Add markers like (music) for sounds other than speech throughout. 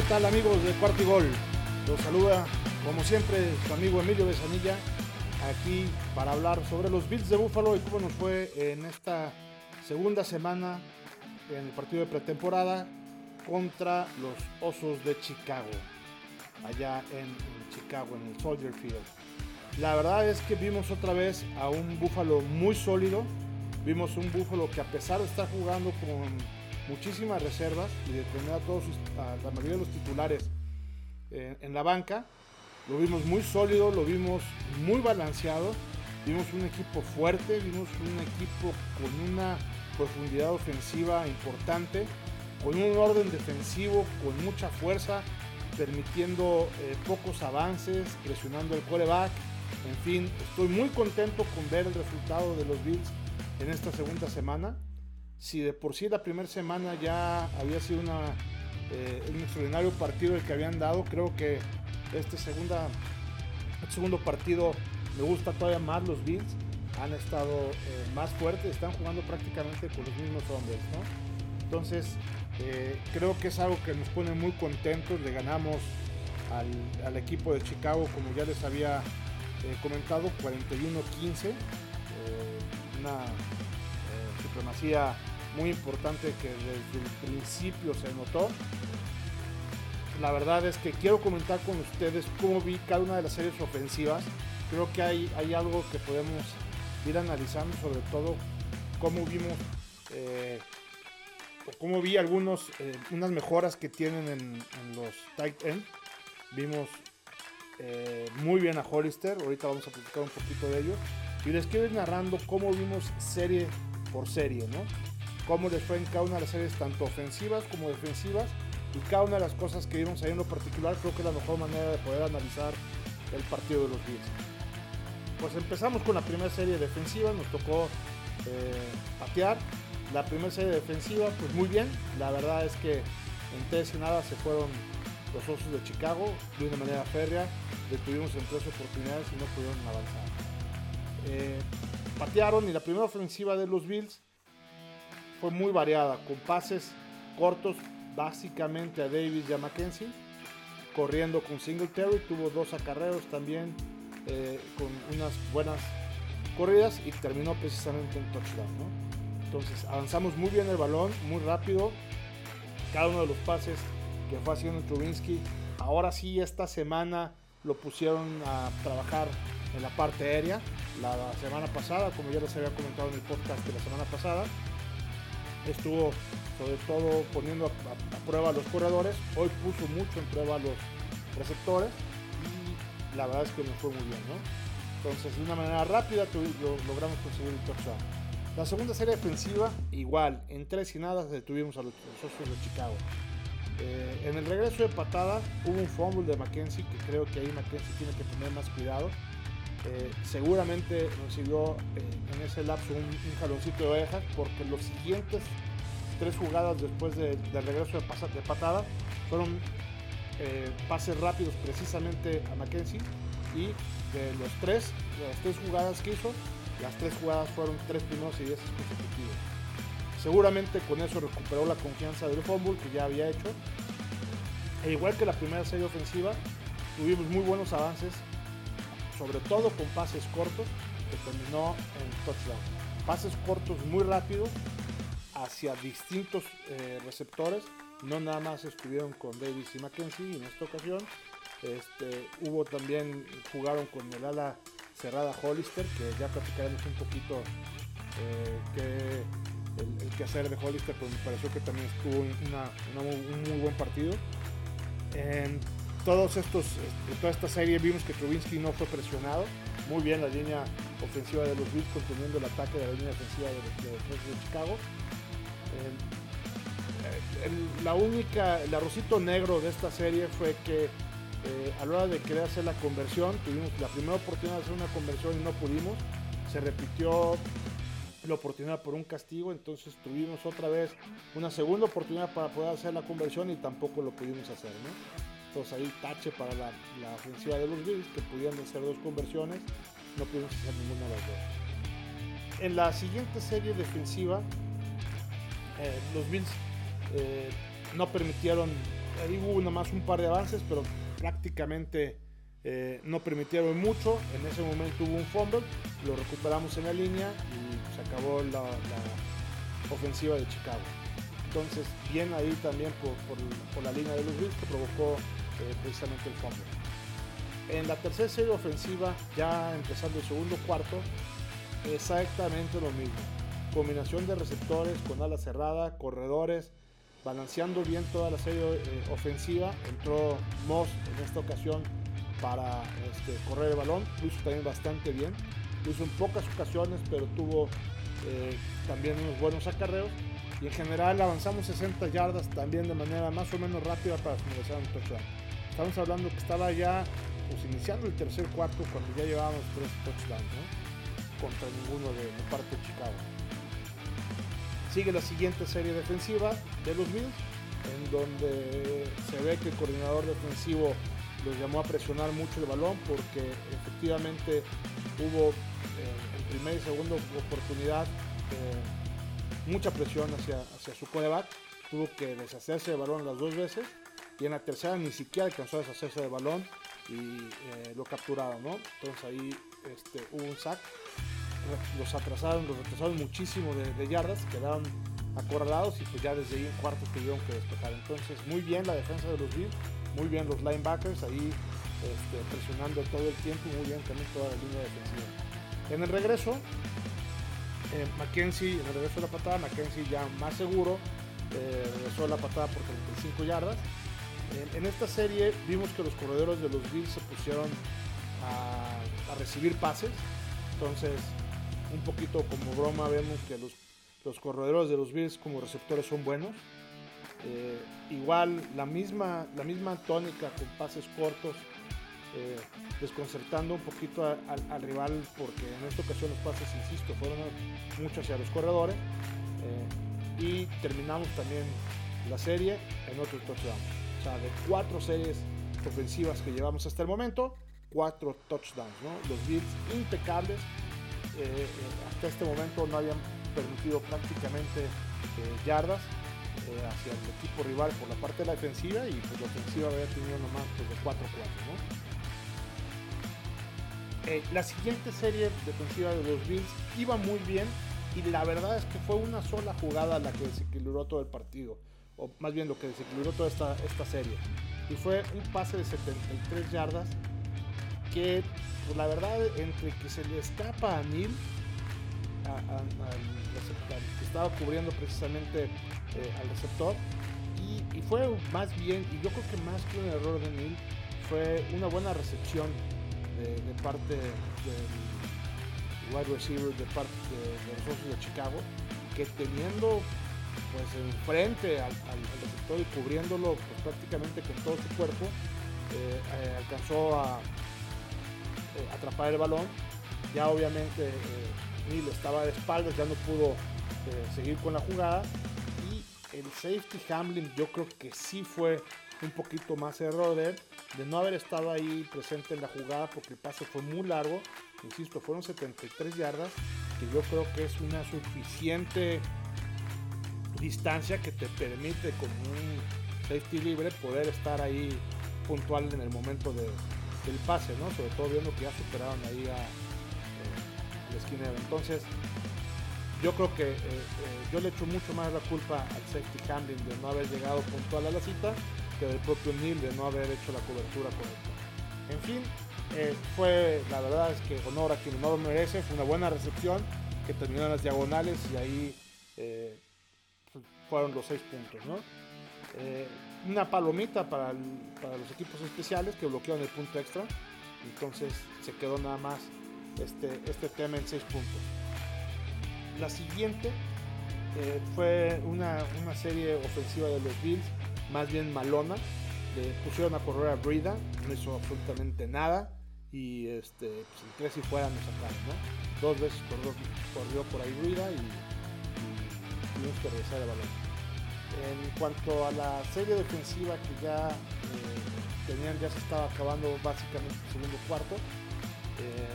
¿Qué tal amigos de Cuarto Gol? Los saluda como siempre su amigo Emilio Besanilla aquí para hablar sobre los Bills de Buffalo y cómo nos fue en esta segunda semana en el partido de pretemporada contra los Osos de Chicago, allá en, Chicago, en el Soldier Field. La verdad es que vimos otra vez a un Buffalo muy sólido, vimos un Buffalo que a pesar de estar jugando con muchísimas reservas y de tener a todos a la mayoría de los titulares en la banca, lo vimos muy sólido, lo vimos muy balanceado, vimos un equipo fuerte, vimos un equipo con una profundidad ofensiva importante, con un orden defensivo con mucha fuerza, permitiendo eh, pocos avances, presionando el quarterback. En fin, estoy muy contento con ver el resultado de los Bills en esta segunda semana si de por sí la primera semana ya había sido eh, un extraordinario partido el que habían dado, creo que este, segunda, este segundo partido me gusta todavía más los Bills. Han estado eh, más fuertes, están jugando prácticamente con los mismos hombres. ¿no? Entonces, eh, creo que es algo que nos pone muy contentos. Le ganamos al, al equipo de Chicago, como ya les había comentado, 41-15. una supremacía muy importante que desde el principio se notó. La verdad es que quiero comentar con ustedes cómo vi cada una de las series ofensivas. Creo que hay, hay algo que podemos ir analizando, sobre todo cómo vimos eh, cómo vi algunos, eh, unas mejoras que tienen en, los tight end. Vimos eh, muy bien a Hollister, ahorita vamos a platicar un poquito de ello. Y les quiero ir narrando cómo vimos serie por serie, ¿no? Cómo les fue en cada una de las series, tanto ofensivas como defensivas, y cada una de las cosas que vimos ahí en lo particular, creo que es la mejor manera de poder analizar el partido de los Bills. Pues empezamos con la primera serie defensiva, nos tocó eh, patear. La primera serie defensiva, pues muy bien. La verdad es que en tres y nada se fueron los Osos de Chicago de una manera férrea. Detuvimos en tres oportunidades y no pudieron avanzar. Eh, patearon y la primera ofensiva de los Bills fue muy variada, con pases cortos básicamente a Davis y a Mackenzie, corriendo con Singletary, tuvo dos acarreos también eh, con unas buenas corridas y terminó precisamente en touchdown. Entonces avanzamos muy bien el balón, muy rápido, cada uno de los pases que fue haciendo Trubinsky, ahora sí esta semana lo pusieron a trabajar en la parte aérea, la semana pasada, como ya les había comentado en el podcast de la semana pasada, estuvo sobre todo poniendo a, prueba a los corredores, hoy puso mucho en prueba a los receptores y la verdad es que nos fue muy bien, ¿no? Entonces de una manera rápida logramos conseguir el touchdown. La segunda serie defensiva, igual, en tres y nada detuvimos a los, socios de Chicago. Eh, en el regreso de patada hubo un fumble de Mackenzie, que creo que ahí Mackenzie tiene que tener más cuidado. Eh, seguramente recibió eh, en ese lapso un, jaloncito de orejas porque los siguientes tres jugadas después del regreso de, patada fueron eh, pases rápidos precisamente a Mackenzie y de los tres, las tres jugadas que hizo, las tres jugadas fueron tres primeros y diez consecutivos. Seguramente con eso recuperó la confianza del fumble que ya había hecho. E igual que la primera serie ofensiva, tuvimos muy buenos avances sobre todo con pases cortos, que terminó en touchdown. Pases cortos muy rápidos hacia distintos eh, receptores, no nada más estuvieron con Davis y Mackenzie en esta ocasión. Este, hubo también, jugaron con el ala cerrada Hollister, que ya platicaremos un poquito eh, el, el quehacer de Hollister, pues me pareció que también estuvo un muy buen partido todos estos, este, toda esta serie vimos que Trubinsky no fue presionado. Muy bien la línea ofensiva de los Bills conteniendo el ataque de la línea ofensiva de, de, Chicago. la única, el arrocito negro de esta serie fue que eh, a la hora de querer hacer la conversión, tuvimos la primera oportunidad de hacer una conversión y no pudimos. Se repitió la oportunidad por un castigo, entonces tuvimos otra vez una segunda oportunidad para poder hacer la conversión y tampoco lo pudimos hacer. Entonces ahí tache para la, ofensiva de los Bills, que pudieron hacer dos conversiones, no pudimos hacer ninguna de las dos. En la siguiente serie defensiva, eh, los Bills eh, no permitieron ahí hubo nomás un par de avances, pero prácticamente eh, no permitieron mucho. En ese momento hubo un fumble, lo recuperamos en la línea y se acabó la, ofensiva de Chicago. Entonces, bien ahí también por, la línea de los Bills que provocó eh, precisamente el fumble. En la tercera serie ofensiva, ya empezando el segundo cuarto, exactamente lo mismo. Combinación de receptores con ala cerrada, corredores, balanceando bien toda la serie eh, ofensiva. Entró Moss en esta ocasión para este, correr el balón, lo hizo también bastante bien. Lo hizo en pocas ocasiones, pero tuvo eh, también unos buenos acarreos. Y en general avanzamos 60 yardas también de manera más o menos rápida para finalizar un touchdown. Estamos hablando que estaba ya pues, iniciando el tercer cuarto cuando ya llevábamos tres touchdowns contra ninguno de, de parte de Chicago. Sigue la siguiente serie defensiva de los Bills, en donde se ve que el coordinador defensivo los llamó a presionar mucho el balón porque efectivamente hubo eh, en primera y segunda oportunidad eh, mucha presión hacia, hacia su coreback. Tuvo que deshacerse del balón las dos veces y en la tercera ni siquiera alcanzó a deshacerse del balón y eh, lo capturaron, ¿no? Entonces ahí este, hubo un sack los atrasaron, los retrasaron muchísimo de, yardas, quedaron acorralados y pues ya desde ahí en cuartos tuvieron que despejar. Entonces muy bien la defensa de los Bills, muy bien los linebackers ahí este, presionando todo el tiempo, muy bien también toda la línea defensiva. En el regreso, eh, Mackenzie, en el regreso de la patada, Mackenzie ya más seguro, eh, regresó la patada por 35 yardas. En, esta serie vimos que los corredores de los Bills se pusieron a, recibir pases, entonces un poquito como broma vemos que los, los corredores de los Bills como receptores son buenos. Eh, igual la misma, la misma tónica con pases cortos, eh, desconcertando un poquito al rival porque en esta ocasión los pases, insisto, fueron muchos hacia los corredores. Eh, y terminamos también la serie en otro touchdown. O sea, de cuatro series ofensivas que llevamos hasta el momento, cuatro touchdowns. Los Bills impecables, eh, eh, hasta este momento no habían permitido prácticamente eh, yardas hacia el equipo rival por la parte de la defensiva y pues la ofensiva había tenido nomás pues, de 4-4. la siguiente serie defensiva de los Bills iba muy bien y la verdad es que fue una sola jugada la que desequilibró todo el partido, o más bien lo que desequilibró toda esta, esta serie. Y fue un pase de 73 yardas que pues la verdad, entre que se le escapa a Neil, que estaba cubriendo precisamente eh, al receptor, y, fue más bien, y yo creo que más que un error de Neil, fue una buena recepción de, parte del wide receiver de parte de, los Osos de Chicago, que teniendo pues enfrente al, receptor y cubriéndolo pues, prácticamente con todo su cuerpo, eh, eh, alcanzó a, eh, atrapar el balón. Ya obviamente Neil estaba de espaldas, ya no pudo seguir con la jugada. Y el safety Hamlin yo creo que sí fue un poquito más error de de no haber estado ahí presente en la jugada porque el pase fue muy largo. Insisto, fueron 73 yardas, que yo creo que es una suficiente distancia que te permite con un safety libre poder estar ahí puntual en el momento de, del pase, ¿no? Sobre todo viendo que ya superaron ahí a, eh, esquinero. Entonces, yo creo que eh, eh, yo le echo mucho más la culpa al safety handling de no haber llegado puntual a la cita que del propio Neil de no haber hecho la cobertura correcta. En fin, fue, la verdad es que honor a quien honor merece, fue una buena recepción que terminó en las diagonales y ahí fueron los seis puntos, ¿no? una palomita para, los equipos especiales que bloquearon el punto extra. Entonces se quedó nada más este, este tema en 6 puntos. La siguiente eh, fue una, serie ofensiva de los Bills, más bien malona. Le pusieron a correr a Brida, no hizo absolutamente nada. Y este, pues en tres y fuera nos sacaron, Dos veces corrió, por ahí Brida y que regresar el balón. En cuanto a la serie defensiva que ya eh, tenían, ya se estaba acabando básicamente el segundo cuarto, eh,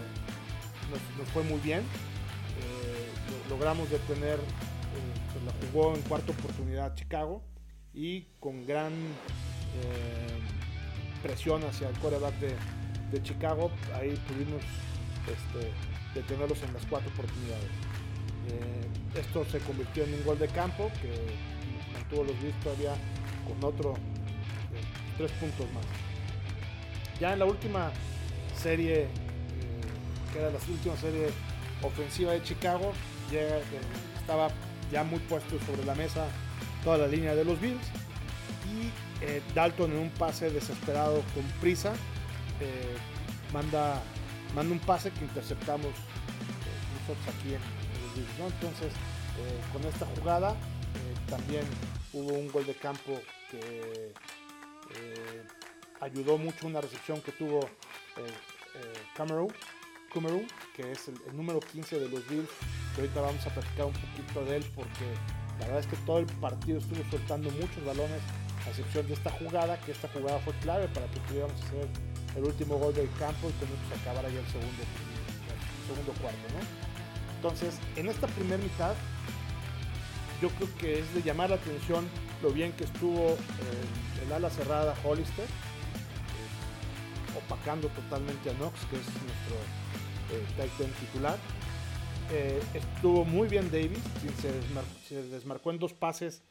nos, fue muy bien. Eh, logramos detener, pues la jugó en cuarta oportunidad Chicago y con gran presión hacia el coreback de, de Chicago, ahí pudimos este, detenerlos en las cuatro oportunidades. Eh, esto se convirtió en un gol de campo que mantuvo los Bills todavía con otro eh, tres puntos más. Ya en la última serie, eh, que era la última serie ofensiva de Chicago, ya, estaba ya muy puesto sobre la mesa toda la línea de los Bills y Dalton en un pase desesperado con prisa manda, manda un pase que interceptamos nosotros aquí en, entonces, eh, con esta jugada eh, también hubo un gol de campo que eh, ayudó mucho una recepción que tuvo Cameron, que es el, número 15 de los Bills, que ahorita vamos a platicar un poquito de él porque la verdad es que todo el partido estuvo soltando muchos balones, a excepción de esta jugada, que esta jugada fue clave para que pudiéramos hacer el último gol del campo y que no acabara ya el segundo, segundo cuarto, ¿no? Entonces, en esta primera mitad, yo creo que es de llamar la atención lo bien que estuvo eh, el ala cerrada Hollister, eh, opacando totalmente a Knox, que es nuestro eh, tight end titular. estuvo muy bien Davis, se desmarcó, en dos pases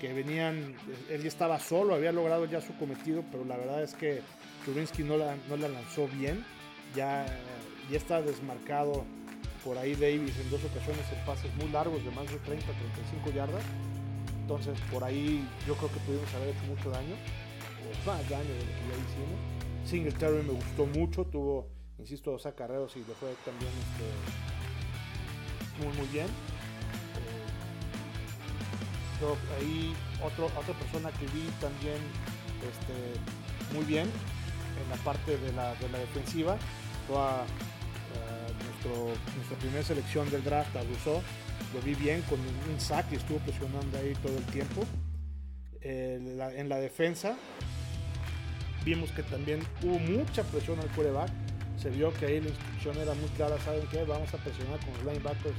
que venían, él ya estaba solo, había logrado ya su cometido, pero la verdad es que Trubinsky no la, lanzó bien, ya está desmarcado por ahí Davis en dos ocasiones en pases muy largos de más de 30, 35 yardas. Entonces por ahí yo creo que pudimos haber hecho mucho daño, o más daño de lo que ya hicimos. Singletary me gustó mucho, tuvo, insisto, dos acarreos y le fue también este, muy muy bien. Eh, ahí otro, otra persona que vi también este, muy bien en la parte de la, de la defensiva, nuestra primera selección del draft, a lo vi bien con un sack y estuvo presionando ahí todo el tiempo. en la defensa vimos que también hubo mucha presión al quarterback. Se vio que ahí la instrucción era muy clara, ¿saben qué? Vamos a presionar con los linebackers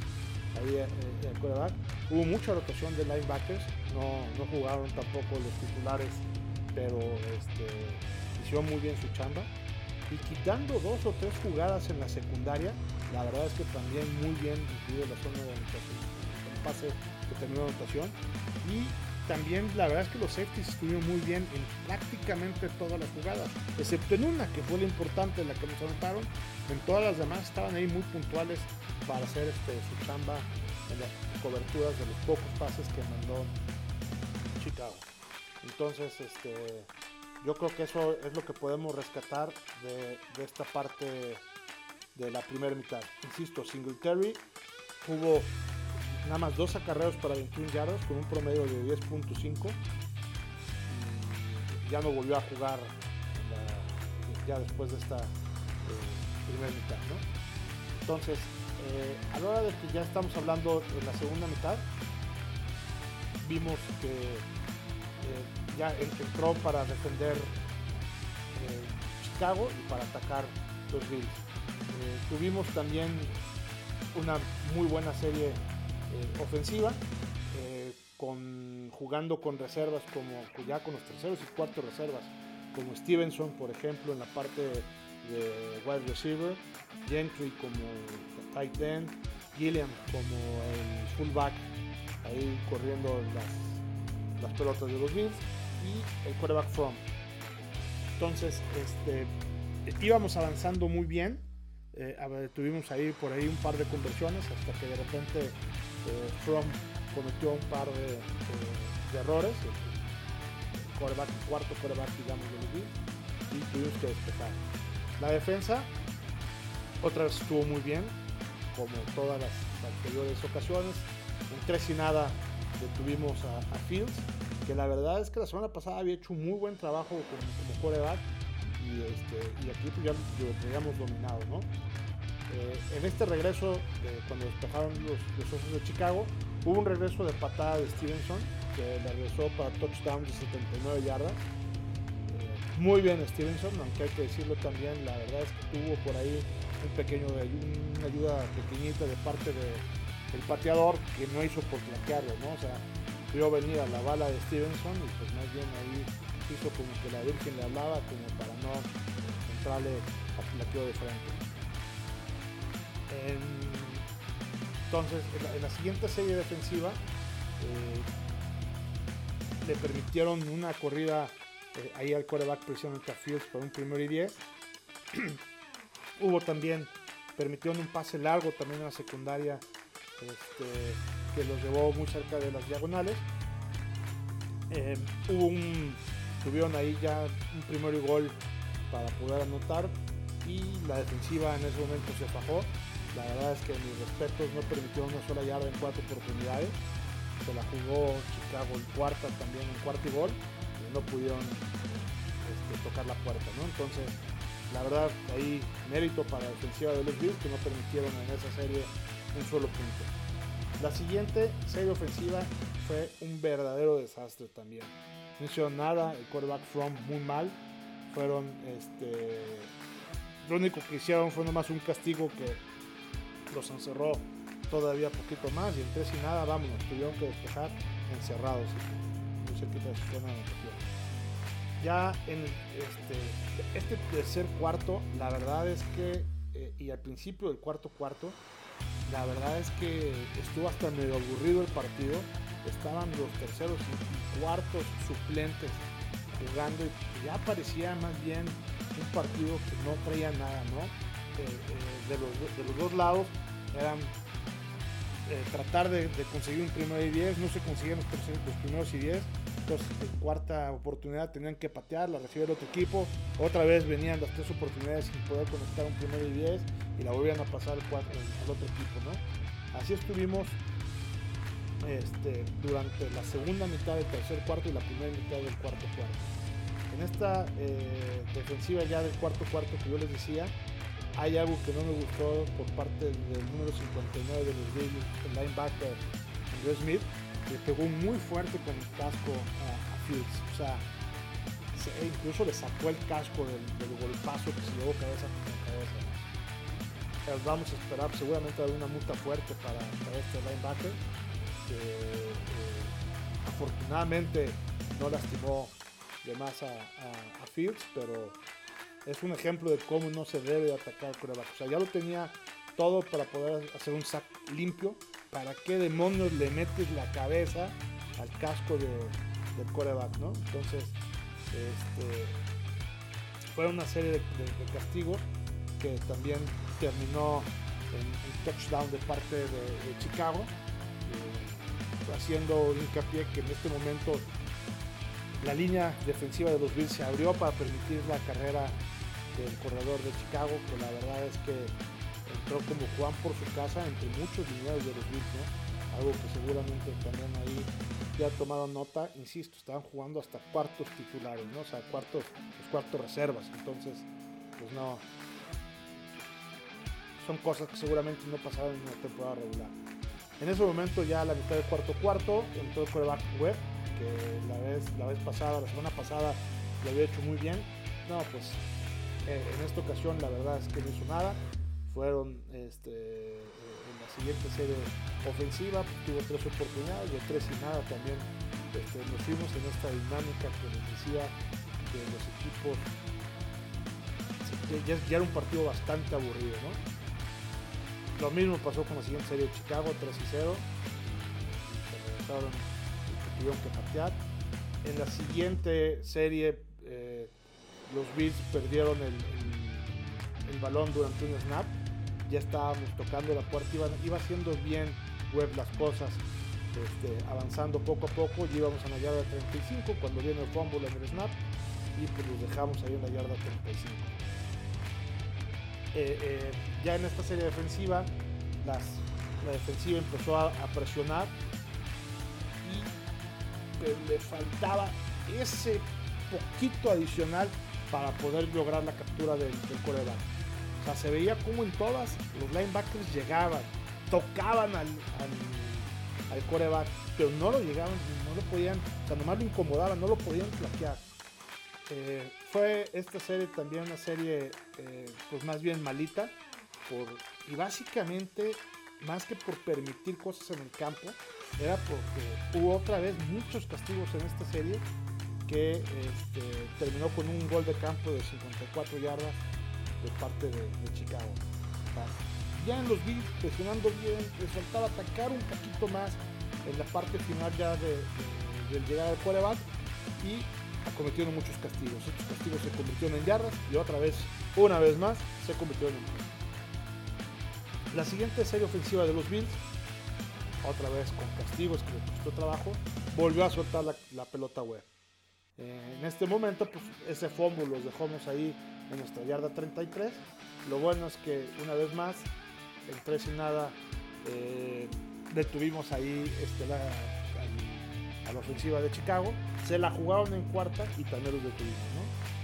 ahí eh, eh, quarterback. Hubo mucha rotación de linebackers, no, no jugaron tampoco los titulares, pero este, hicieron muy bien su chamba y quitando dos o tres jugadas en la secundaria, la verdad es que también muy bien incluido la zona de anotación, el pase que terminó anotación. Y también la verdad es que los safeties estuvieron muy bien en prácticamente todas las jugadas, excepto en una que fue la importante, la que nos anotaron. En todas las demás estaban ahí muy puntuales para hacer este, su chamba en las coberturas de los pocos pases que mandó Chicago. Entonces, este, yo creo que eso es lo que podemos rescatar de, esta parte de la primera mitad. Insisto, Singletary hubo nada más dos acarreos para 21 yardas con un promedio de 10.5 ya no volvió a jugar ya después de esta eh, primera mitad. Entonces, eh, a la hora de que ya estamos hablando de la segunda mitad, vimos que eh, ya entró para defender eh, Chicago y para atacar los Bills. Eh, tuvimos también una muy buena serie eh, ofensiva, con, jugando con reservas como ya con los terceros y cuartos reservas, como Stevenson, por ejemplo, en la parte de wide receiver, Gentry como tight end, Gilliam como fullback, ahí corriendo las pelotas de los Bills y el quarterback from. Entonces, este, íbamos avanzando muy bien. Eh, tuvimos ahí por ahí un par de conversiones hasta que de repente eh, From cometió un par de, errores. El, cuarto quarterback, digamos, de y tuvimos que despejar. La defensa, otra vez estuvo muy bien, como todas las anteriores ocasiones. En tres y nada detuvimos a Fields que la verdad es que la semana pasada había hecho un muy buen trabajo como, coreback y, este, y aquí pues ya lo teníamos dominado, ¿no? Eh, en este regreso, cuando despejaron los, los de Chicago, hubo un regreso de patada de Stevenson, que le regresó para touchdown de 79 yardas. Eh, muy bien Stevenson, aunque hay que decirlo también, la verdad es que tuvo por ahí un pequeño, una ayuda pequeñita de parte del pateador que no hizo por flanquearlo, ¿no? O sea, vio venir a la bala de Stevenson y pues más bien ahí hizo como que la Virgen le hablaba como para no entrarle a plateo de frente. entonces, en la, siguiente serie defensiva eh, le permitieron una corrida eh, ahí al quarterback precisamente a Fields para un primero y 10. (clears throat) Hubo también, permitieron un pase largo también en la secundaria este, que los llevó muy cerca de las diagonales. Eh, tuvieron ahí ya un primero y gol para poder anotar y la defensiva en ese momento se fajó. La verdad es que mis respetos no permitió una sola yarda en cuatro oportunidades. Se la jugó Chicago en cuarta también en cuarto y gol y no pudieron este, tocar la puerta. ¿no? Entonces, la verdad, ahí mérito para la defensiva de los Bills que no permitieron en esa serie un solo punto. La siguiente serie ofensiva fue un verdadero desastre también. No hicieron nada, el quarterback from muy mal. Fueron, este, lo único que hicieron fue nomás un castigo que los encerró todavía poquito más y en tres nada, vámonos, tuvieron que despejar encerrados, muy cerquita de su zona de Ya en este, este tercer cuarto, la verdad es que, eh, y al principio del cuarto cuarto, la verdad es que estuvo hasta medio aburrido el partido. Estaban los terceros y cuartos suplentes jugando y ya parecía más bien un partido que no traía nada, ¿no? Eh, eh, de, los, dos lados eran eh, tratar de, conseguir un primero y diez, no se consiguieron los, primeros y diez, en cuarta oportunidad tenían que patear, la recibió el otro equipo, otra vez venían las tres oportunidades sin poder conectar un primero y diez y la volvían a pasar al, otro equipo, ¿no? Así estuvimos este, durante la segunda mitad del tercer cuarto y la primera mitad del cuarto cuarto. En esta eh, defensiva ya del cuarto cuarto que yo les decía, hay algo que no me gustó por parte del número 59 de los Bills, el linebacker Andrew Smith, que pegó muy fuerte con el casco a, Fields. O sea, incluso le sacó el casco del, golpazo que se llevó cabeza con cabeza. vamos a esperar seguramente una multa fuerte para, este linebacker, eh, afortunadamente no lastimó de más a, Fields, pero es un ejemplo de cómo no se debe atacar al coreback. O sea, ya lo tenía todo para poder hacer un sack limpio. ¿Para qué demonios le metes la cabeza al casco de, del coreback, no? Entonces, este, fue una serie de, castigos que también terminó en un touchdown de parte de, Chicago, eh, haciendo hincapié que en este momento la línea defensiva de los Bills se abrió para permitir la carrera del corredor de Chicago, que la verdad es que entró como Juan por su casa entre muchos lineados de los Bills, algo que seguramente también ahí ya tomado nota, insisto, estaban jugando hasta cuartos titulares, ¿no? o sea, cuartos reservas, entonces, pues no, son cosas que seguramente no pasaron en una temporada regular. En ese momento ya a la mitad del cuarto cuarto entró el coreback web que la vez, la vez pasada, la semana pasada, lo había hecho muy bien. No, pues eh, en esta ocasión la verdad es que no hizo nada. Fueron este, eh, en la siguiente serie ofensiva, tuvo tres oportunidades, de tres y nada también este, nos fuimos en esta dinámica que les decía que los equipos ya, era un partido bastante aburrido, ¿no? Lo mismo pasó con la siguiente serie de Chicago, 3 y 0. Se tuvieron que patear. En la siguiente serie, eh, los Bills perdieron el, el, balón durante un snap. Ya estábamos tocando la puerta, iba, iba haciendo bien Web las cosas, este, avanzando poco a poco. Y íbamos a la yarda 35 cuando viene el fumble en el snap y pues los dejamos ahí en la yarda 35. Eh, eh, ya en esta serie defensiva, la defensiva empezó a, presionar le faltaba ese poquito adicional para poder lograr la captura del, coreback. Se veía como en todas los linebackers llegaban, tocaban al, al, coreback, pero no lo llegaban, no lo podían, o sea, nomás lo incomodaban, no lo podían flaquear. Eh, fue esta serie también una serie, eh, pues más bien malita, y básicamente, más que por permitir cosas en el campo, era porque hubo otra vez muchos castigos en esta serie que este, terminó con un gol de campo de 54 yardas de parte de, Chicago. Ya en los Bills, presionando bien, les faltaba atacar un poquito más en la parte final ya de, llegar al quarterback y cometieron muchos castigos. Estos castigos se convirtieron en yardas y otra vez, una vez más, se convirtieron en La siguiente serie ofensiva de los Bills, otra vez con castigos que les costó trabajo, volvió a soltar la, pelota web. Eh, en este momento, pues ese fumble los dejamos ahí en nuestra yarda 33. Lo bueno es que una vez más, en 3 y nada, eh, detuvimos ahí este, la, a, la ofensiva de Chicago. Se la jugaron en cuarta y también los detuvimos.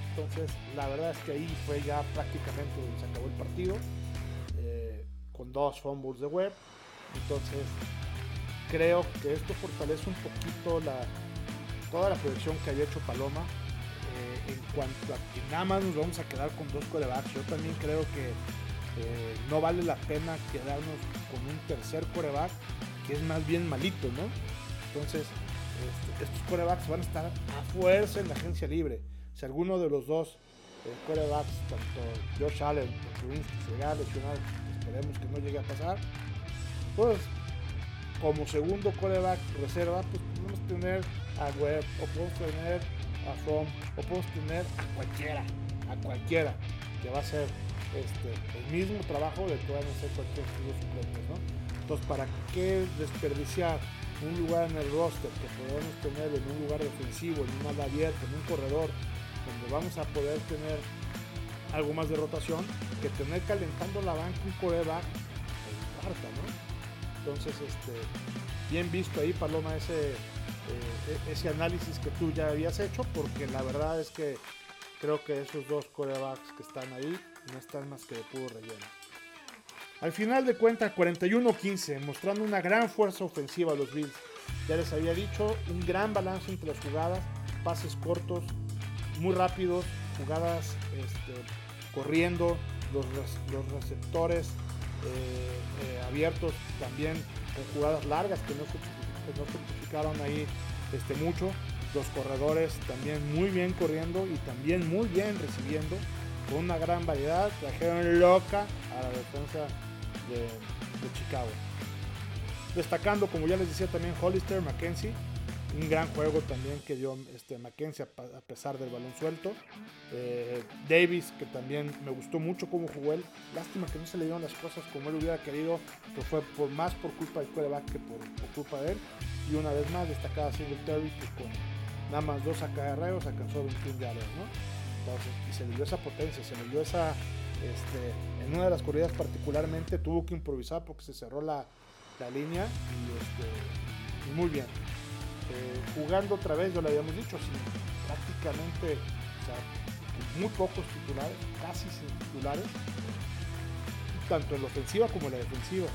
Entonces, la verdad es que ahí fue ya prácticamente donde se acabó el partido, eh, con dos fumbles de web. Entonces, creo que esto fortalece un poquito la, toda la proyección que había hecho Paloma eh, en cuanto a que nada más nos vamos a quedar con dos corebacks. Yo también creo que eh, no vale la pena quedarnos con un tercer coreback que es más bien malito, ¿no? Entonces, este, estos corebacks van a estar a fuerza en la agencia libre. Si alguno de los dos eh, corebacks, tanto Josh Allen o Winston, se llega a lesionar, esperemos que no llegue a pasar, pues como segundo coreback reserva, pues podemos tener a Webb, o podemos tener a From, o podemos tener a cualquiera, a cualquiera, que va a ser este, el mismo trabajo de que van a hacer cualquier suplentes, ¿no? Entonces, ¿para qué desperdiciar un lugar en el roster que podemos tener en un lugar defensivo, en un ala abierta, en un corredor, donde vamos a poder tener algo más de rotación, que tener calentando la banca un coreback en cuarta, ¿no? Entonces, este, bien visto ahí, Paloma, ese, eh, ese análisis que tú ya habías hecho, porque la verdad es que creo que esos dos corebacks que están ahí no están más que de puro relleno. Al final de cuentas, 41-15, mostrando una gran fuerza ofensiva a los Bills. Ya les había dicho, un gran balance entre las jugadas, pases cortos, muy rápidos, jugadas este, corriendo, los, los receptores eh, eh, abiertos también con jugadas largas que no, se ahí este, mucho. Los corredores también muy bien corriendo y también muy bien recibiendo con una gran variedad. Trajeron loca a la defensa de, de Chicago. Destacando, como ya les decía también, Hollister, McKenzie un gran juego también que dio este, Mackenzie a, pesar del balón suelto. Eh, Davis, que también me gustó mucho cómo jugó él. Lástima que no se le dieron las cosas como él hubiera querido, pero fue por, más por culpa del quarterback que por, culpa de él. Y una vez más destacada Terry que con nada más dos acarreos alcanzó 21 yardas, ¿no? y se le dio esa potencia, se le dio esa... Este, en una de las corridas particularmente tuvo que improvisar porque se cerró la, la línea y, este, muy bien. Eh, jugando otra vez, ya lo habíamos dicho, prácticamente, muy pocos titulares, casi sin titulares, tanto en la ofensiva como en la defensiva.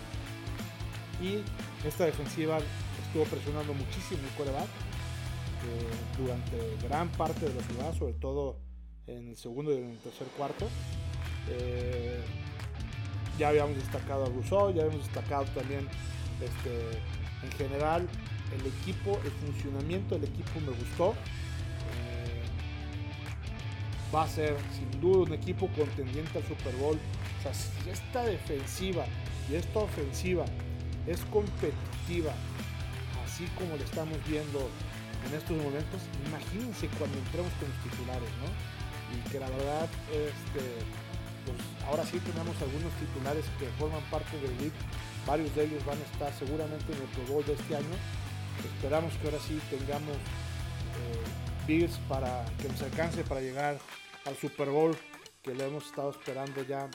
Y esta defensiva estuvo presionando muchísimo el coreback eh, durante gran parte de la ciudad, sobre todo en el segundo y en el tercer cuarto. Eh, ya habíamos destacado a Rousseau, ya habíamos destacado también este, en general el equipo, el funcionamiento del equipo me gustó. Eh, va a ser sin duda un equipo contendiente al Super Bowl. O sea, si esta defensiva y esta ofensiva es competitiva, así como lo estamos viendo en estos momentos, imagínense cuando entremos con los titulares, ¿no? Y que la verdad, este, pues ahora sí tenemos algunos titulares que forman parte del league. Varios de ellos van a estar seguramente en el Pro Bowl de este año Esperamos que ahora sí tengamos eh, Bills para que nos alcance para llegar al Super Bowl que lo hemos estado esperando ya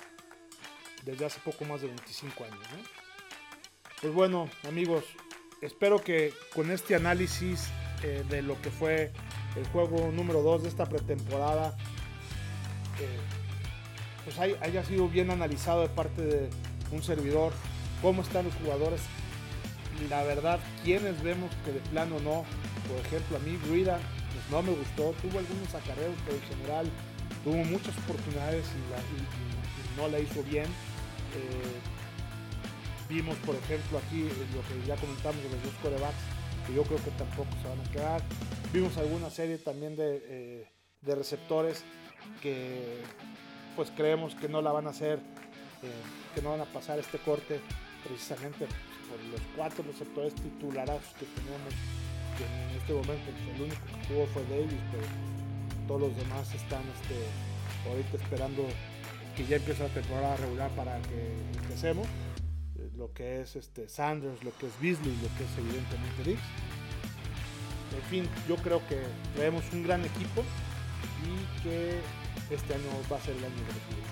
desde hace poco más de 25 años. Pues bueno, amigos, espero que con este análisis eh, de lo que fue el juego número 2 de esta pretemporada, eh, pues haya sido bien analizado de parte de un servidor, cómo están los jugadores, la verdad, quienes vemos que de plano no, por ejemplo, a mí Ruida pues no me gustó, tuvo algunos acarreos, pero en general tuvo muchas oportunidades y, no la hizo bien. Eh, vimos, por ejemplo, aquí lo que ya comentamos de los dos corebacks, que yo creo que tampoco se van a quedar. Vimos alguna serie también de, eh, de receptores que pues creemos que no la van a hacer, eh, que no van a pasar este corte precisamente por los cuatro receptores titulares que tenemos, que en este momento pues, el único que jugó fue Davis, pero todos los demás están este, ahorita esperando que ya empiece la temporada regular para que empecemos. Eh, lo que es este Sanders, lo que es Beasley, lo que es evidentemente Dix. En fin, yo creo que traemos un gran equipo y que este año va a ser el año de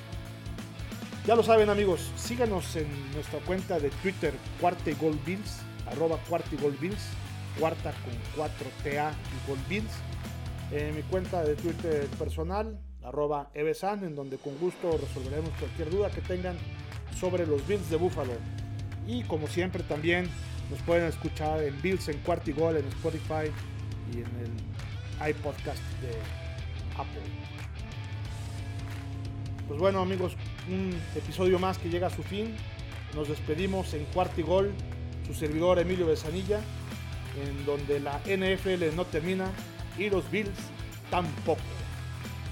Ya lo saben amigos, síganos en nuestra cuenta de Twitter Cuarta y Bills, arroba Cuarta cuarta con 4TA y Gold Bills. En mi cuenta de Twitter personal, arroba Evesan, en donde con gusto resolveremos cualquier duda que tengan sobre los Bills de Buffalo. Y como siempre también nos pueden escuchar en Bills en Cuarta y Gol, en Spotify y en el iPodcast de Apple. Pues bueno amigos, un episodio más que llega a su fin. Nos despedimos en Cuarta y Gol, su servidor Emilio Besanilla, en donde la NFL no termina y los Bills tampoco.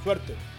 Suerte.